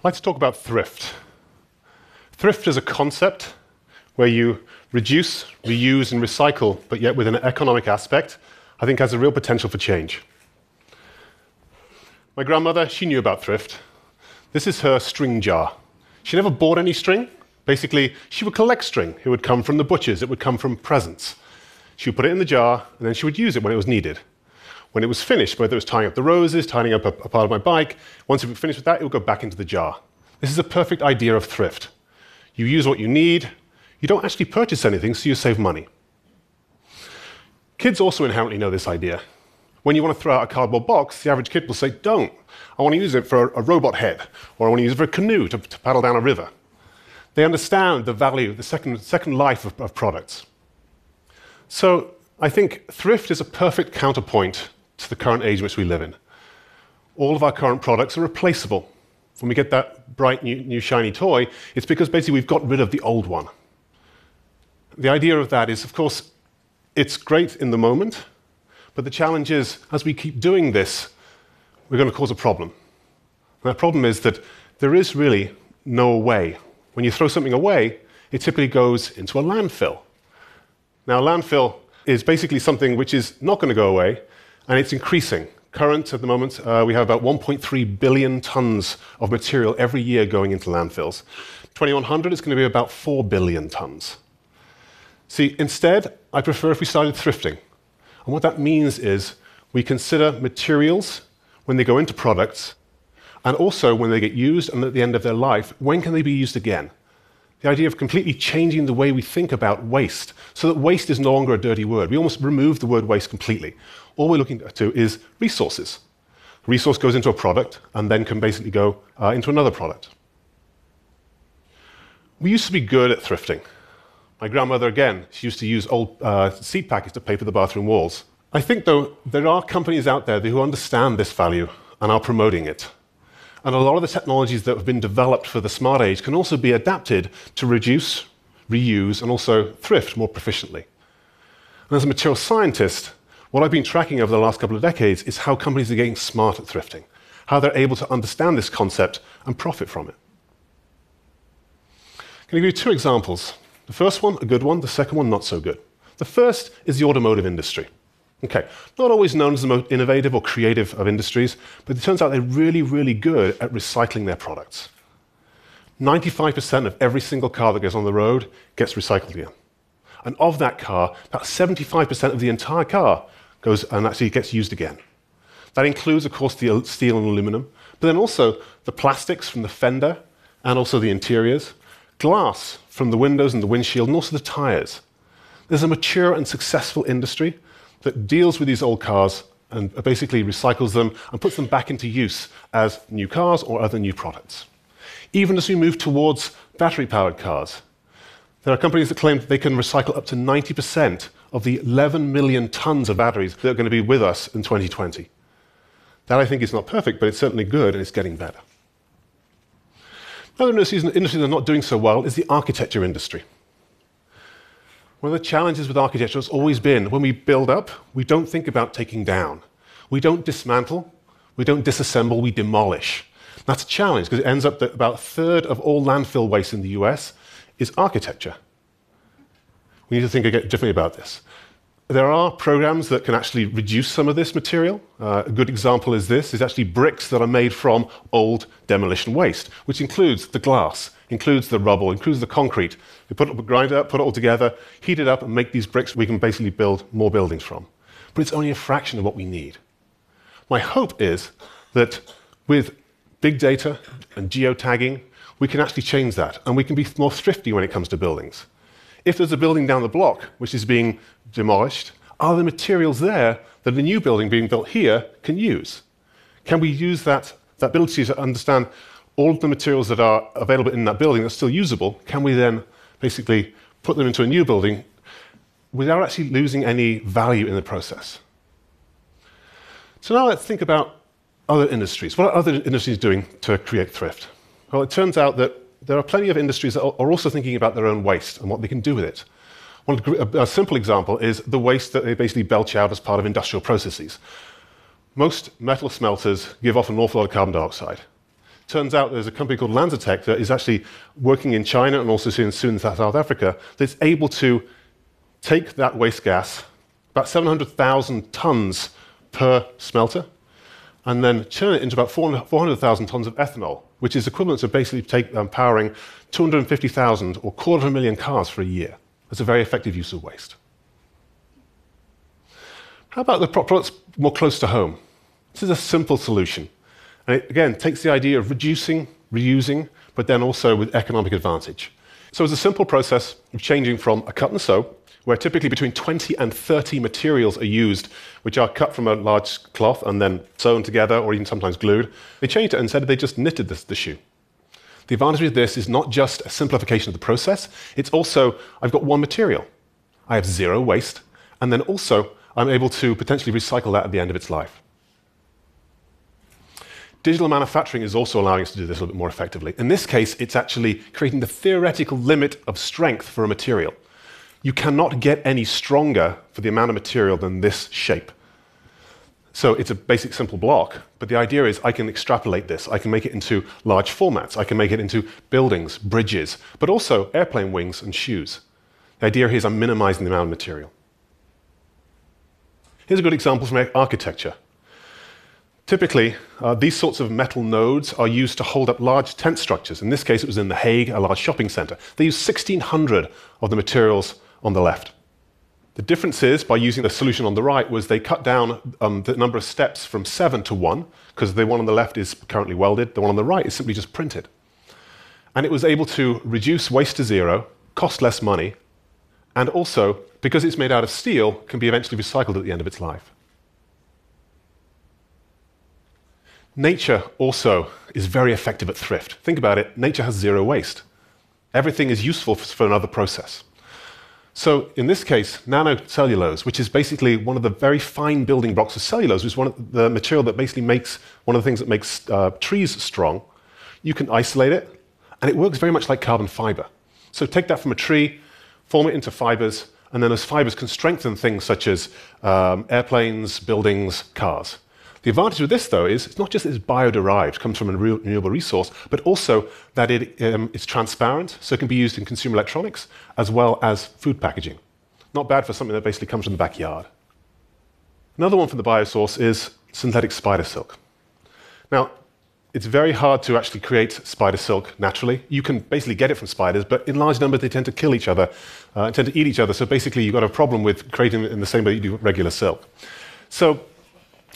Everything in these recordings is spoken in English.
I'd like to talk about thrift. Thrift is a concept where you reduce, reuse, and recycle, but yet with an economic aspect, I think has a real potential for change. My grandmother, she knew about thrift. This is her string jar. She never bought any string. Basically, she would collect string. It would come from the butchers, it would come from presents. She would put it in the jar, and then she would use it when it was needed. When it was finished, whether it was tying up the roses, tying up a, a part of my bike, once it was finished with that, it would go back into the jar. This is a perfect idea of thrift. You use what you need, you don't actually purchase anything, so you save money. Kids also inherently know this idea. When you want to throw out a cardboard box, the average kid will say, Don't. I want to use it for a robot head, or I want to use it for a canoe to, to paddle down a river. They understand the value, the second, second life of, of products. So I think thrift is a perfect counterpoint to the current age in which we live in. All of our current products are replaceable. When we get that bright new, new shiny toy, it's because basically we've got rid of the old one. The idea of that is, of course, it's great in the moment, but the challenge is, as we keep doing this, we're going to cause a problem. And that problem is that there is really no way. When you throw something away, it typically goes into a landfill. Now, landfill is basically something which is not going to go away, and it's increasing. Current at the moment, uh, we have about 1.3 billion tons of material every year going into landfills. 2100 is going to be about 4 billion tons. See, instead, I prefer if we started thrifting. And what that means is we consider materials when they go into products, and also when they get used and at the end of their life, when can they be used again? The idea of completely changing the way we think about waste so that waste is no longer a dirty word. We almost remove the word waste completely. All we're looking to is resources. resource goes into a product and then can basically go uh, into another product. We used to be good at thrifting. My grandmother, again, she used to use old uh, seed packets to paper the bathroom walls. I think, though, there are companies out there who understand this value and are promoting it. And a lot of the technologies that have been developed for the smart age can also be adapted to reduce, reuse, and also thrift more proficiently. And as a material scientist, what I've been tracking over the last couple of decades is how companies are getting smart at thrifting, how they're able to understand this concept and profit from it. I'm going to give you two examples the first one, a good one, the second one, not so good. The first is the automotive industry. Okay, not always known as the most innovative or creative of industries, but it turns out they're really, really good at recycling their products. 95% of every single car that goes on the road gets recycled again. And of that car, about 75% of the entire car goes and actually gets used again. That includes, of course, the steel and aluminum, but then also the plastics from the fender and also the interiors, glass from the windows and the windshield, and also the tires. There's a mature and successful industry that deals with these old cars and basically recycles them and puts them back into use as new cars or other new products. Even as we move towards battery powered cars, there are companies that claim that they can recycle up to 90% of the 11 million tons of batteries that are going to be with us in 2020. That I think is not perfect, but it's certainly good and it's getting better. Another industry that's not doing so well is the architecture industry. One of the challenges with architecture has always been when we build up, we don't think about taking down. We don't dismantle, we don't disassemble, we demolish. That's a challenge because it ends up that about a third of all landfill waste in the US is architecture. We need to think differently about this. There are programs that can actually reduce some of this material. Uh, a good example is this is actually bricks that are made from old demolition waste, which includes the glass, includes the rubble, includes the concrete. We put it, grind it up, put it all together, heat it up, and make these bricks we can basically build more buildings from. But it's only a fraction of what we need. My hope is that with big data and geotagging, we can actually change that, and we can be more thrifty when it comes to buildings. If there's a building down the block which is being demolished, are there materials there that a new building being built here can use? Can we use that, that ability to understand all of the materials that are available in that building that's still usable? Can we then basically put them into a new building without actually losing any value in the process? So now let's think about other industries. What are other industries doing to create thrift? Well, it turns out that there are plenty of industries that are also thinking about their own waste and what they can do with it. One, a, simple example is the waste that they basically belch out as part of industrial processes. Most metal smelters give off an awful lot of carbon dioxide. Turns out there's a company called LanzaTech that is actually working in China and also soon, soon in South Africa that's able to take that waste gas, about 700,000 tons per smelter, and then turn it into about 400,000 tons of ethanol, which is equivalent to basically take, um, powering 250,000 or quarter of a million cars for a year. That's a very effective use of waste. How about the products more close to home? This is a simple solution. And it, again, takes the idea of reducing, reusing, but then also with economic advantage. So it's a simple process of changing from a cut and sew, where typically between 20 and 30 materials are used, which are cut from a large cloth and then sewn together or even sometimes glued. They changed it and said they just knitted this, the shoe. The advantage of this is not just a simplification of the process, it's also I've got one material. I have zero waste, and then also I'm able to potentially recycle that at the end of its life. Digital manufacturing is also allowing us to do this a little bit more effectively. In this case, it's actually creating the theoretical limit of strength for a material. You cannot get any stronger for the amount of material than this shape. So it's a basic simple block, but the idea is I can extrapolate this. I can make it into large formats. I can make it into buildings, bridges, but also airplane wings and shoes. The idea here is I'm minimizing the amount of material. Here's a good example from architecture. Typically, uh, these sorts of metal nodes are used to hold up large tent structures. In this case, it was in The Hague, a large shopping center. They used 1,600 of the materials on the left. The difference is, by using the solution on the right, was they cut down um, the number of steps from seven to one, because the one on the left is currently welded, the one on the right is simply just printed. And it was able to reduce waste to zero, cost less money, and also, because it's made out of steel, can be eventually recycled at the end of its life. Nature also is very effective at thrift. Think about it nature has zero waste. Everything is useful for another process. So, in this case, nanocellulose, which is basically one of the very fine building blocks of cellulose, which is one of the material that basically makes one of the things that makes uh, trees strong, you can isolate it, and it works very much like carbon fiber. So, take that from a tree, form it into fibers, and then those fibers can strengthen things such as um, airplanes, buildings, cars. The advantage of this, though, is it's not just that it's bioderived, comes from a renewable resource, but also that it, um, it's transparent, so it can be used in consumer electronics as well as food packaging. Not bad for something that basically comes from the backyard. Another one from the biosource is synthetic spider silk. Now, it's very hard to actually create spider silk naturally. You can basically get it from spiders, but in large numbers they tend to kill each other, uh, tend to eat each other. So basically, you've got a problem with creating it in the same way you do regular silk. So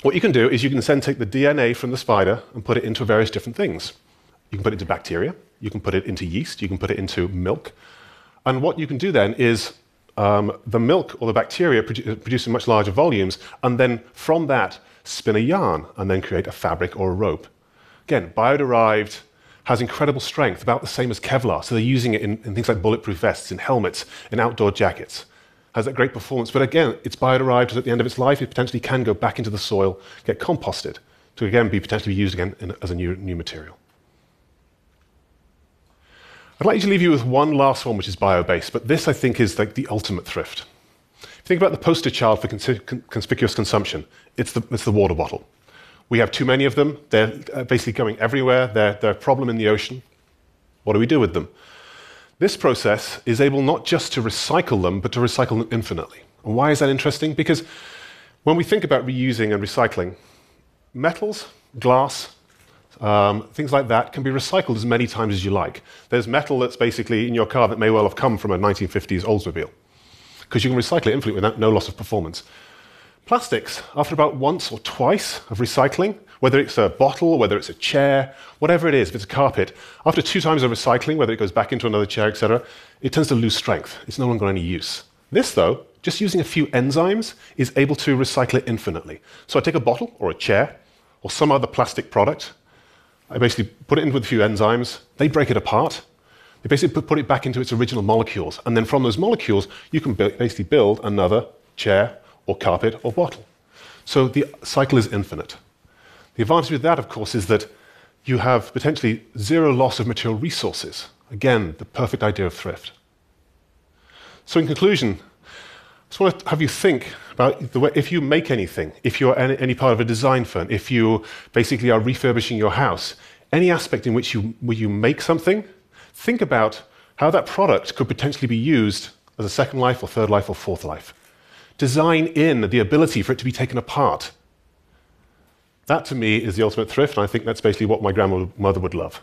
what you can do is you can then take the DNA from the spider and put it into various different things. You can put it into bacteria, you can put it into yeast, you can put it into milk. And what you can do then is um, the milk or the bacteria produ- produce in much larger volumes, and then from that spin a yarn and then create a fabric or a rope. Again, bioderived, has incredible strength, about the same as Kevlar. So they're using it in, in things like bulletproof vests, in helmets, in outdoor jackets has that great performance. But again, it's bioderived at the end of its life. It potentially can go back into the soil, get composted, to again be potentially used again in, as a new, new material. I'd like to leave you with one last one, which is bio-based, but this I think is like the ultimate thrift. If you think about the poster child for conspicuous consumption, it's the, it's the water bottle. We have too many of them. They're uh, basically going everywhere. They're, they're a problem in the ocean. What do we do with them? This process is able not just to recycle them, but to recycle them infinitely. And why is that interesting? Because when we think about reusing and recycling, metals, glass, um, things like that can be recycled as many times as you like. There's metal that's basically in your car that may well have come from a 1950s Oldsmobile, because you can recycle it infinitely without no loss of performance. Plastics, after about once or twice of recycling, whether it's a bottle, whether it's a chair, whatever it is, if it's a carpet, after two times of recycling, whether it goes back into another chair, etc., it tends to lose strength. It's no longer any use. This, though, just using a few enzymes is able to recycle it infinitely. So I take a bottle or a chair or some other plastic product, I basically put it in with a few enzymes, they break it apart, they basically put it back into its original molecules, and then from those molecules, you can basically build another chair or carpet or bottle. So the cycle is infinite. The advantage with that, of course, is that you have potentially zero loss of material resources. Again, the perfect idea of thrift. So, in conclusion, I just want to have you think about the way, if you make anything, if you're any part of a design firm, if you basically are refurbishing your house, any aspect in which you, where you make something, think about how that product could potentially be used as a second life or third life or fourth life. Design in the ability for it to be taken apart, that to me is the ultimate thrift, and I think that's basically what my grandmother would love.